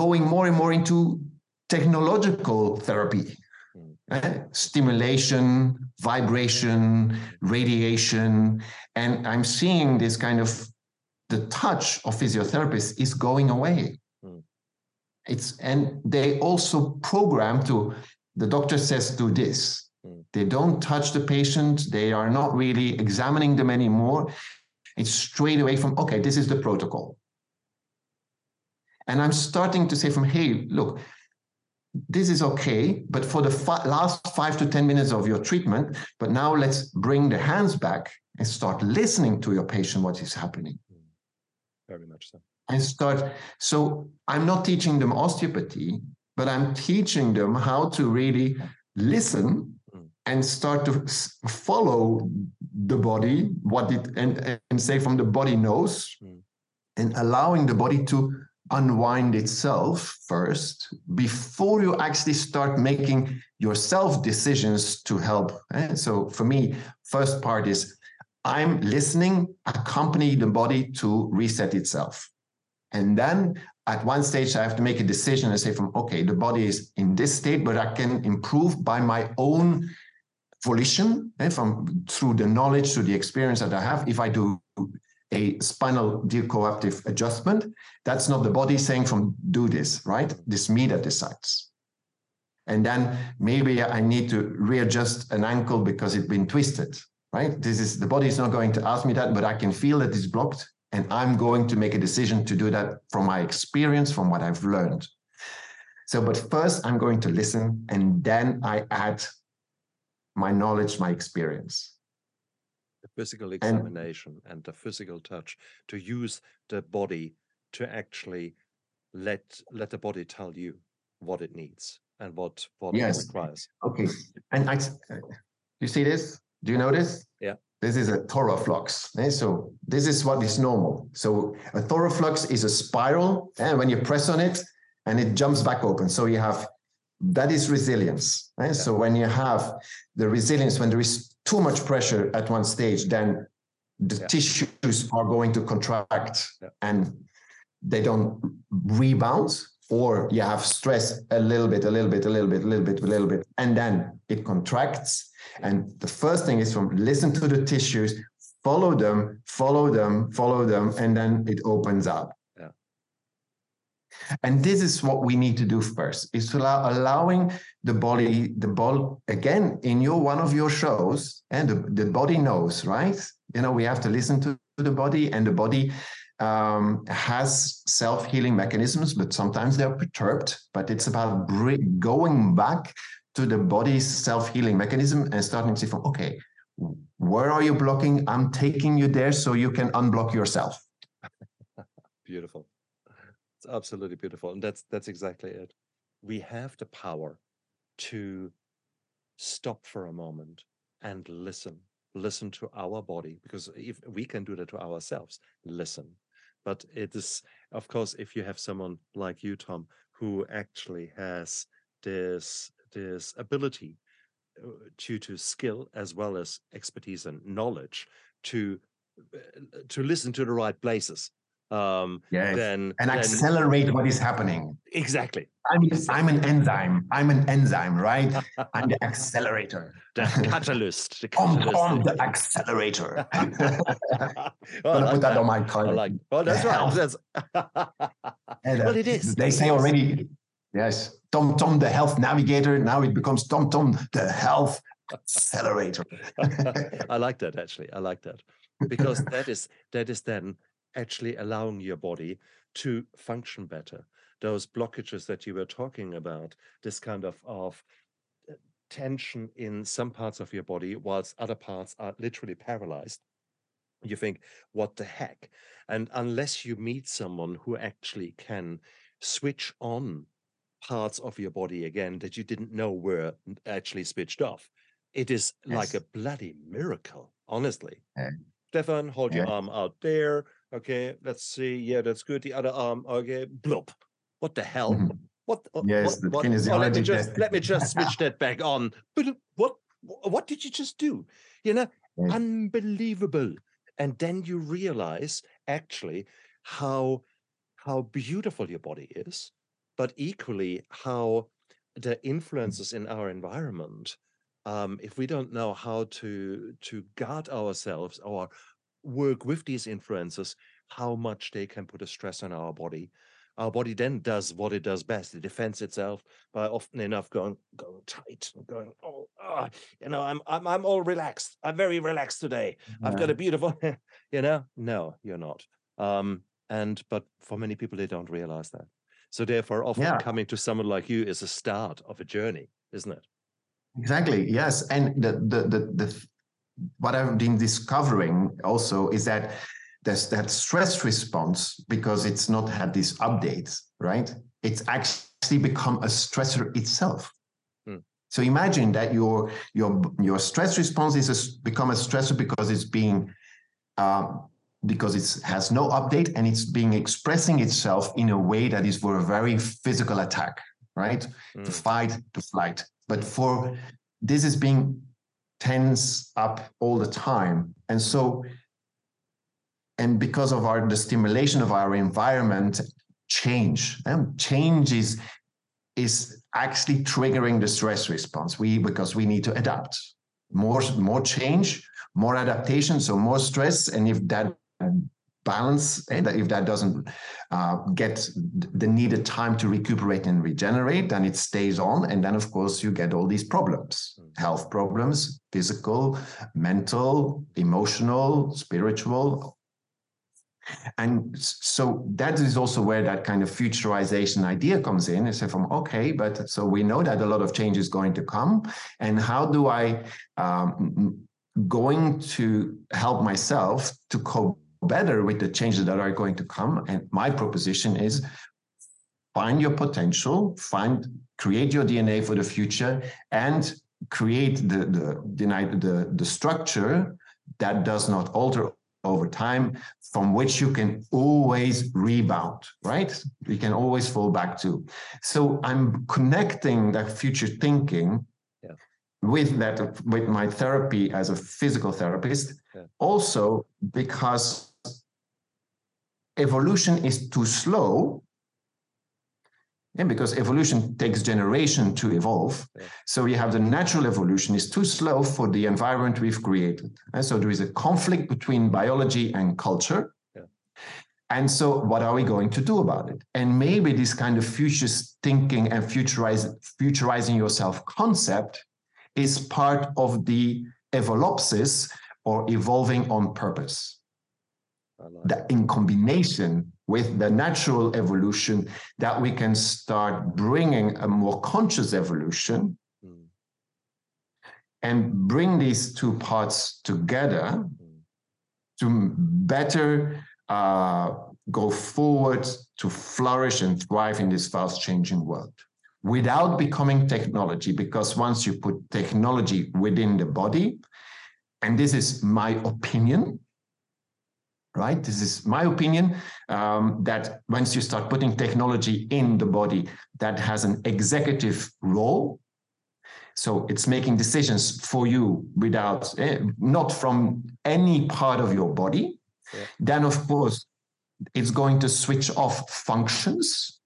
Speaker 3: going more and more into technological therapy
Speaker 2: Mm.
Speaker 3: stimulation vibration radiation and i'm seeing this kind of the touch of physiotherapists is going away. It's and they also program to the doctor says do this.
Speaker 2: Mm.
Speaker 3: they don't touch the patient. They are not really examining them anymore. It's straight away from okay this is the protocol. And i'm starting to say from hey look this is okay but for the fi- last five to ten minutes of your treatment but now let's bring the hands back and start listening to your patient what is happening.
Speaker 2: Very much so.
Speaker 3: And start so i'm not teaching them osteopathy but i'm teaching them how to really listen
Speaker 2: Mm.
Speaker 3: and start to s- follow the body what it and and say from the body knows
Speaker 2: Mm.
Speaker 3: and allowing the body to unwind itself first before you actually start making yourself decisions to help. And so for me, first part is I'm listening, accompany the body to reset itself. And then at one stage, I have to make a decision and say, from okay, the body is in this state, but I can improve by my own volition and from through the knowledge, through the experience that I have. If I do a spinal decoaptive adjustment, that's not the body saying from do this, right? This me that decides. And then maybe I need to readjust an ankle because it's been twisted, right? This is the body is not going to ask me that, but I can feel that it's blocked. And I'm going to make a decision to do that from my experience, from what I've learned. So, but first I'm going to listen and then I add my knowledge, my experience.
Speaker 2: The physical examination and, and the physical touch to use the body to actually let let the body tell you what it needs and what what
Speaker 3: yes.
Speaker 2: it requires.
Speaker 3: Okay, and I, you see this? Do you notice?
Speaker 2: Yeah.
Speaker 3: This is a thoraflux. Eh? So this is what is normal. So a thoraflux is a spiral, and when you press on it, and it jumps back open. So you have that is resilience. Eh? Yeah. So when you have the resilience, when there is too much pressure at one stage, then the yeah. tissues are going to contract yeah. and they don't rebound or you have stress a little bit, a little bit, a little bit, a little bit, a little bit, and then it contracts. And the first thing is from listen to the tissues, follow them, follow them, follow them, and then it opens up.
Speaker 2: Yeah.
Speaker 3: And this is what we need to do first: is allow allowing the body, the ball again in your one of your shows, and the, the body knows, right? You know, we have to listen to the body, and the body um, has self-healing mechanisms, but sometimes they're perturbed. But it's about going back to the body's self-healing mechanism and starting to see from okay, where are you blocking? I'm taking you there so you can unblock yourself.
Speaker 2: beautiful. It's absolutely beautiful, and that's that's exactly it. We have the power to stop for a moment and listen listen to our body because if we can do that to ourselves listen but it is of course if you have someone like you tom who actually has this this ability uh, due to skill as well as expertise and knowledge to uh, to listen to the right places um
Speaker 3: yes.
Speaker 2: then
Speaker 3: and
Speaker 2: then,
Speaker 3: accelerate what is happening.
Speaker 2: Exactly.
Speaker 3: I'm, I'm an enzyme i'm an enzyme right? I'm the accelerator.
Speaker 2: The catalyst the
Speaker 3: catalyst. I'm, the accelerator. I'm gonna put that on my card.
Speaker 2: I like well that's right that's
Speaker 3: uh,
Speaker 2: well it is.
Speaker 3: they say already yes tom tom the health navigator now it becomes tom tom the health accelerator
Speaker 2: i like that actually i like that because that is that is then actually allowing your body to function better. Those blockages that you were talking about, this kind of, of uh, tension in some parts of your body, whilst other parts are literally paralyzed. You think, what the heck? And unless you meet someone who actually can switch on parts of your body again that you didn't know were actually switched off, it is yes. like a bloody miracle, honestly. Yeah. Stefan, hold yeah. your arm out there. Okay, let's see. Yeah, that's good. The other arm. Okay, blop. What the hell?
Speaker 3: Mm-hmm.
Speaker 2: What?
Speaker 3: Yes,
Speaker 2: what, what, oh, let me just let me just switch that back on. But what? What did you just do? You know, unbelievable. And then you realize actually how how beautiful your body is, but equally how the influences in our environment um, if we don't know how to to guard ourselves or work with these influences, how much they can put a stress on our body. Our body then does what it does best. It defends itself by often enough going going tight and going, oh, uh, you know, I'm I'm I'm all relaxed. I'm very relaxed today. Yeah. I've got a beautiful, you know. No, you're not. Um, and but for many people, they don't realize that. So therefore, often yeah. coming to someone like you is a start of a journey, isn't it?
Speaker 3: Exactly. Yes, and the the the, the what I've been discovering also is that there's that stress response because it's not had these updates, right? It's actually become a stressor itself. Hmm. So imagine that your your your stress response is a, become a stressor because it's being um, because it has no update and it's being expressing itself in a way that is for a very physical attack, right? Mm. To fight, to flight. But for this is being tense up all the time. And so, and because of our the stimulation of our environment, change and change is is actually triggering the stress response. We because we need to adapt. More more change, more adaptation, so more stress. And if that balance, and if that doesn't uh, get the needed time to recuperate and regenerate, then it stays on. And then, of course, you get all these problems health problems, physical, mental, emotional, spiritual. And so that is also where that kind of futurization idea comes in. Is from okay, but so we know that a lot of change is going to come, and how do I um, going to help myself to cope better with the changes that are going to come. And my proposition is find your potential, find, create your DNA for the future, and create the the the, the, the structure that does not alter over time from which you can always rebound right you can always fall back to so i'm connecting that future thinking yeah. with that with my therapy as a physical therapist yeah. also because evolution is too slow and because evolution takes generation to evolve. Yeah. so you have the natural evolution is too slow for the environment we've created. And so there is a conflict between biology and culture. Yeah. and so what are we going to do about it? And maybe this kind of future thinking and futurize, futurizing yourself concept is part of the evolopsis or evolving on purpose that in combination with the natural evolution that we can start bringing a more conscious evolution mm. and bring these two parts together mm. to better uh, go forward to flourish and thrive in this fast changing world without becoming technology because once you put technology within the body and this is my opinion right? This is my opinion um, that once you start putting technology in the body that has an executive role, so it's making decisions for you without, eh, not from any part of your body, yeah. then of course it's going to switch off functions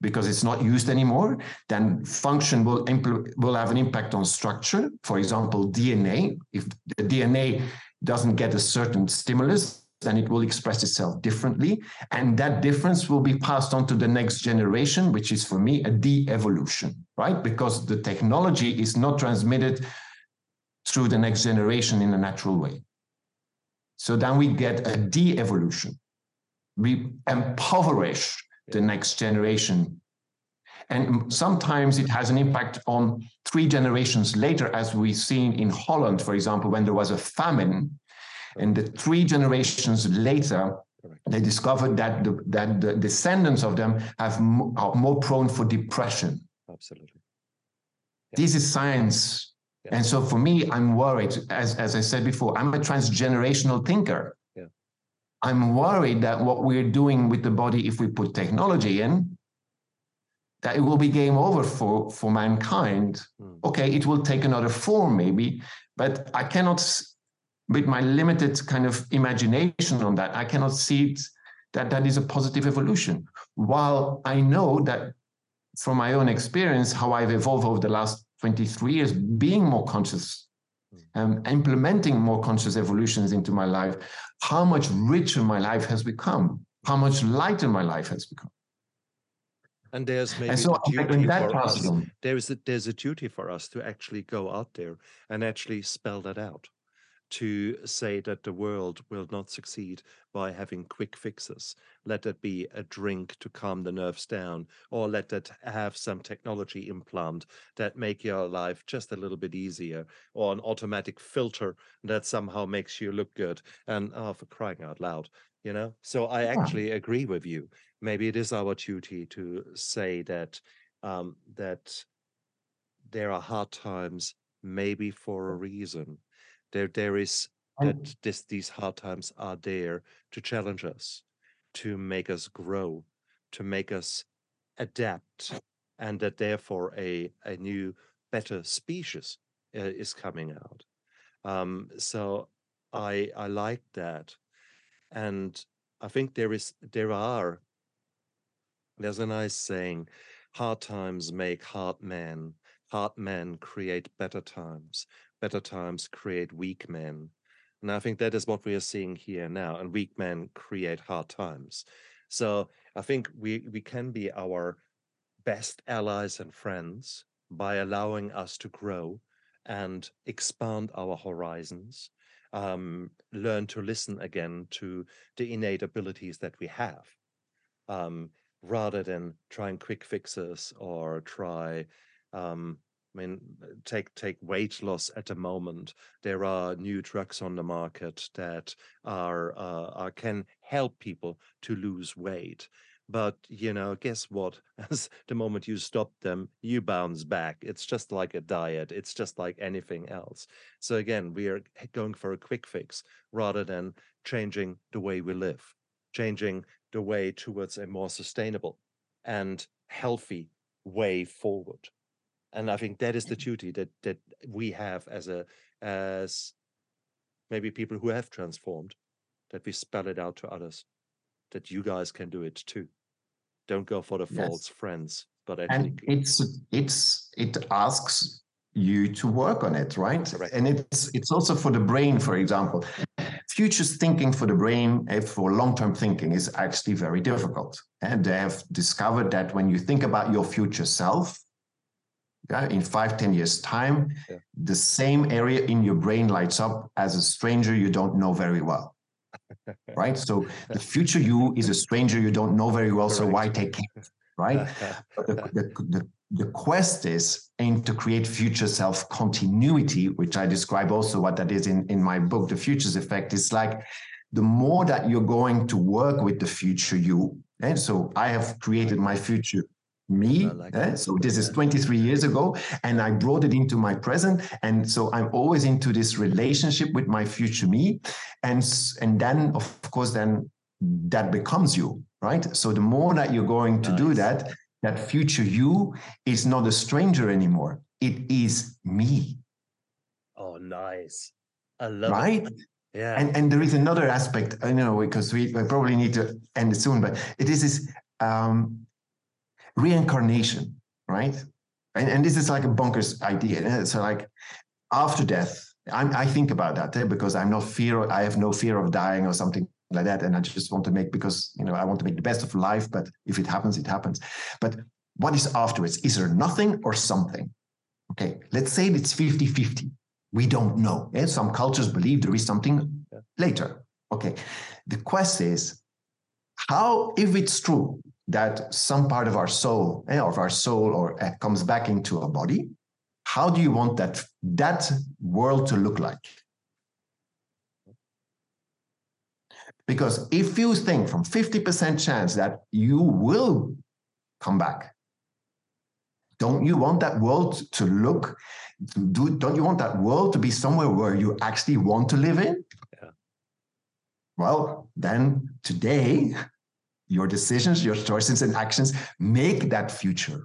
Speaker 3: because it's not used anymore then function will impl- will have an impact on structure for example dna if the dna doesn't get a certain stimulus then it will express itself differently. And that difference will be passed on to the next generation, which is for me a de evolution, right? Because the technology is not transmitted through the next generation in a natural way. So then we get a de evolution. We impoverish the next generation. And sometimes it has an impact on three generations later, as we've seen in Holland, for example, when there was a famine and the three generations later, they discovered that the, that the descendants of them have are more prone for depression.
Speaker 2: Absolutely.
Speaker 3: Yeah. This is science. Yeah. And so for me, I'm worried, as, as I said before, I'm a transgenerational thinker. Yeah. I'm worried that what we're doing with the body, if we put technology in, that it will be game over for, for mankind. Mm. Okay, it will take another form maybe, but I cannot with my limited kind of imagination on that, I cannot see it, that that is a positive evolution. While I know that from my own experience, how I've evolved over the last 23 years, being more conscious and um, implementing more conscious evolutions into my life, how much richer my life has become, how much lighter my life has become.
Speaker 2: And there's maybe so a duty for us. There's a, there's a duty for us to actually go out there and actually spell that out to say that the world will not succeed by having quick fixes. Let that be a drink to calm the nerves down, or let that have some technology implant that make your life just a little bit easier, or an automatic filter that somehow makes you look good. And oh, for crying out loud, you know. So I actually agree with you. Maybe it is our duty to say that um, that there are hard times, maybe for a reason there there is that this these hard times are there to challenge us to make us grow to make us adapt and that therefore a a new better species uh, is coming out. Um, so I I like that, and I think there is there are there's a nice saying, hard times make hard men, hard men create better times, better times create weak men. And I think that is what we are seeing here now. And weak men create hard times. So I think we we can be our best allies and friends by allowing us to grow and expand our horizons, um, learn to listen again to the innate abilities that we have, um, rather than trying quick fixes or try. Um, I mean, take take weight loss at the moment. There are new drugs on the market that are, uh, are can help people to lose weight. But you know, guess what? As the moment you stop them, you bounce back. It's just like a diet. It's just like anything else. So again, we are going for a quick fix rather than changing the way we live, changing the way towards a more sustainable and healthy way forward. And I think that is the duty that that we have as a as maybe people who have transformed, that we spell it out to others, that you guys can do it too. Don't go for the
Speaker 3: Yes.
Speaker 2: false friends, but actually
Speaker 3: and it's it's it asks you to work on it right
Speaker 2: Correct.
Speaker 3: and it's it's also for the brain for example futures thinking for the brain eh, for long-term thinking is actually very difficult and they have discovered that when you think about your future self yeah, in five ten years time
Speaker 2: Yeah.
Speaker 3: the same area in your brain lights up as a stranger you don't know very well. Right? So the future you is a stranger you don't know very well so why take care right? But the, the, the, the quest is aimed to create future self continuity, which I describe also what that is in, in my book, The Futures Effect. It's like the more that you're going to work with the future you, and so I have created my future me.
Speaker 2: Like
Speaker 3: eh. So this is 23 years ago, and I brought it into my present. And so I'm always into this relationship with my future me. And, and then, of course, then that becomes you, right? So the more that you're going to do that, that future you is not a stranger anymore. It is me,
Speaker 2: oh nice. I love
Speaker 3: right?
Speaker 2: it. Yeah.
Speaker 3: And and there is another aspect, I know, because we, we probably need to end it soon, but it is this um, reincarnation, right? And, and this is like a bonkers idea. eh? So like after death, I'm, I think about that eh, because I'm not fear. I have no fear of dying or something like that, and I just want to make because you know I want to make the best of life. But if it happens, it happens. But what is afterwards? Is there nothing or something? Okay, let's say it's 50-50. We don't know. eh? Some cultures believe there is something
Speaker 2: Yeah.
Speaker 3: later. Okay, the quest is how if it's true that some part of our soul eh, of our soul or uh, comes back into a body how do you want that that world to look like because if you think from 50% chance that you will come back don't you want that world to look do, don't you want that world to be somewhere where you actually want to live in
Speaker 2: Yeah.
Speaker 3: well then today your decisions your choices and actions make that future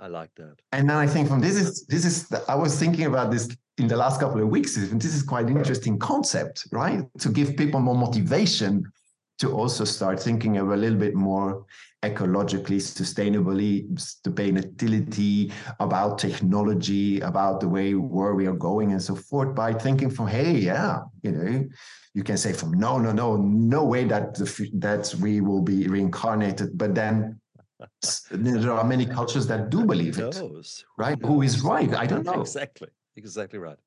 Speaker 2: I like that.
Speaker 3: and then I think from this is this is I was thinking about this in the last couple of weeks. and This is quite an interesting concept, right? To give people more motivation to also start thinking of a little bit more ecologically, sustainably, sustainability, about technology, about the way where we are going and so forth, by thinking from, hey, yeah, you know, you can say from no, no, no, no way that the, that we will be reincarnated, but then there are many cultures that do believe
Speaker 2: Who
Speaker 3: it right? Who is right? I don't know.
Speaker 2: Exactly. Exactly right.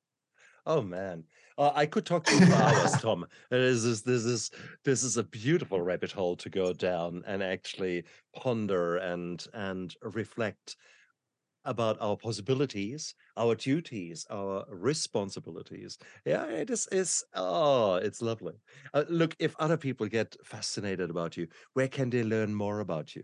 Speaker 2: Oh man. Uh, I could talk to you for hours, Tom. This is this is this is a beautiful rabbit hole to go down and actually ponder and and reflect about our possibilities, our duties, our responsibilities. Yeah, it is. Is oh, it's lovely. Uh, look, if other people get fascinated about you, where can they learn more about you?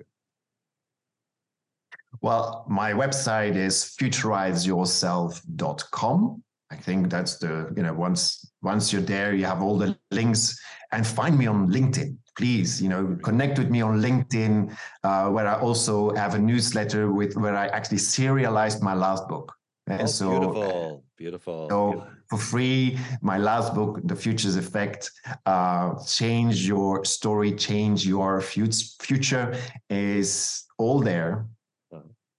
Speaker 3: Well, my website is futurizeyourself.com. I think that's the, you know, once once you're there, you have all the links and find me on LinkedIn. Please, you know, connect with me on LinkedIn, uh, where I also have a newsletter with where I actually serialized my last book. And
Speaker 2: Oh,
Speaker 3: so,
Speaker 2: beautiful, beautiful.
Speaker 3: so
Speaker 2: beautiful.
Speaker 3: for free, my last book, The Futures Effect, uh, change your story, change your future, is all there.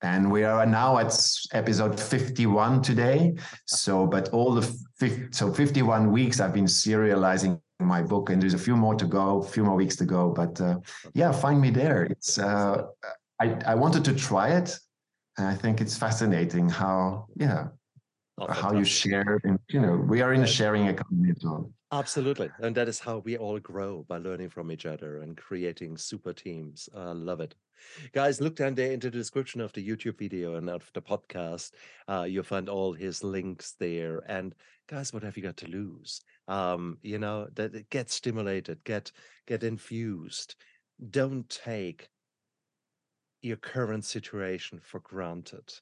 Speaker 3: And we are now at episode 51 today. So, but all the so 51 weeks I've been serializing my book, and there's a few more to go, a few more weeks to go. But uh, yeah, find me there. It's uh, I I wanted to try it, and I think it's fascinating how yeah
Speaker 2: Oh,
Speaker 3: how you share and you know we are in a sharing economy as well
Speaker 2: Absolutely. And that is how we all grow by learning from each other and creating super teams. I love it. Guys, look down there into the description of the YouTube video and of the podcast. Uh, you'll find all his links there. And guys, what have you got to lose? Um, you know, that get stimulated, get get infused. Don't take your current situation for granted.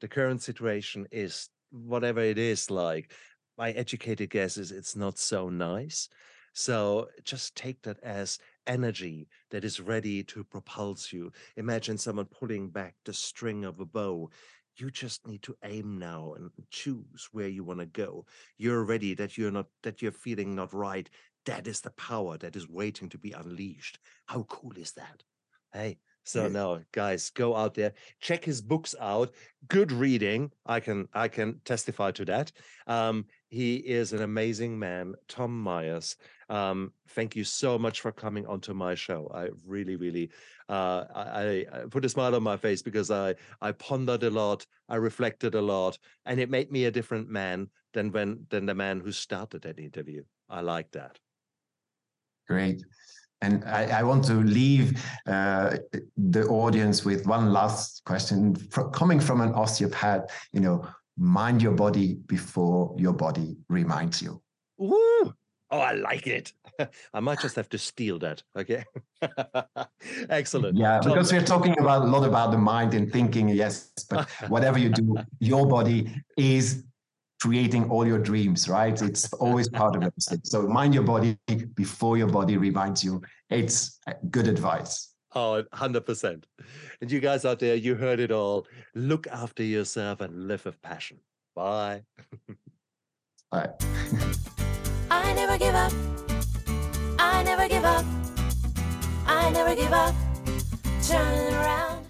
Speaker 2: The current situation is whatever it is like. My educated guess is it's not so nice. So just take that as energy that is ready to propulse you. Imagine someone pulling back the string of a bow. You just need to aim now and choose where you want to go. You're ready that you're not that you're feeling not right. That is the power that is waiting to be unleashed. How cool is that? Hey, so now guys, go out there, check his books out. Good reading. I can I can testify to that. Um, he is an amazing man, Tom Meyers. Um, thank you so much for coming onto my show. I really, really uh I I put a smile on my face because I I pondered a lot, I reflected a lot, and it made me a different man than when than the man who started that interview. I like that.
Speaker 3: great and I, I want to leave uh, the audience with one last question coming from an osteopath you know mind your body before your body reminds you
Speaker 2: Woo! Oh, I like it. I might just have to steal that. Okay. Excellent.
Speaker 3: yeah
Speaker 2: Tom,
Speaker 3: because we're talking about a lot about the mind and thinking yes but whatever you do your body is creating all your dreams right it's always part of it so mind your body before your body reminds you it's good advice
Speaker 2: Oh, 100%. And you guys out there, you heard it all. Look after yourself and live with passion. Bye.
Speaker 3: All right.
Speaker 1: I never give up. I never give up. I never give up. Turn around.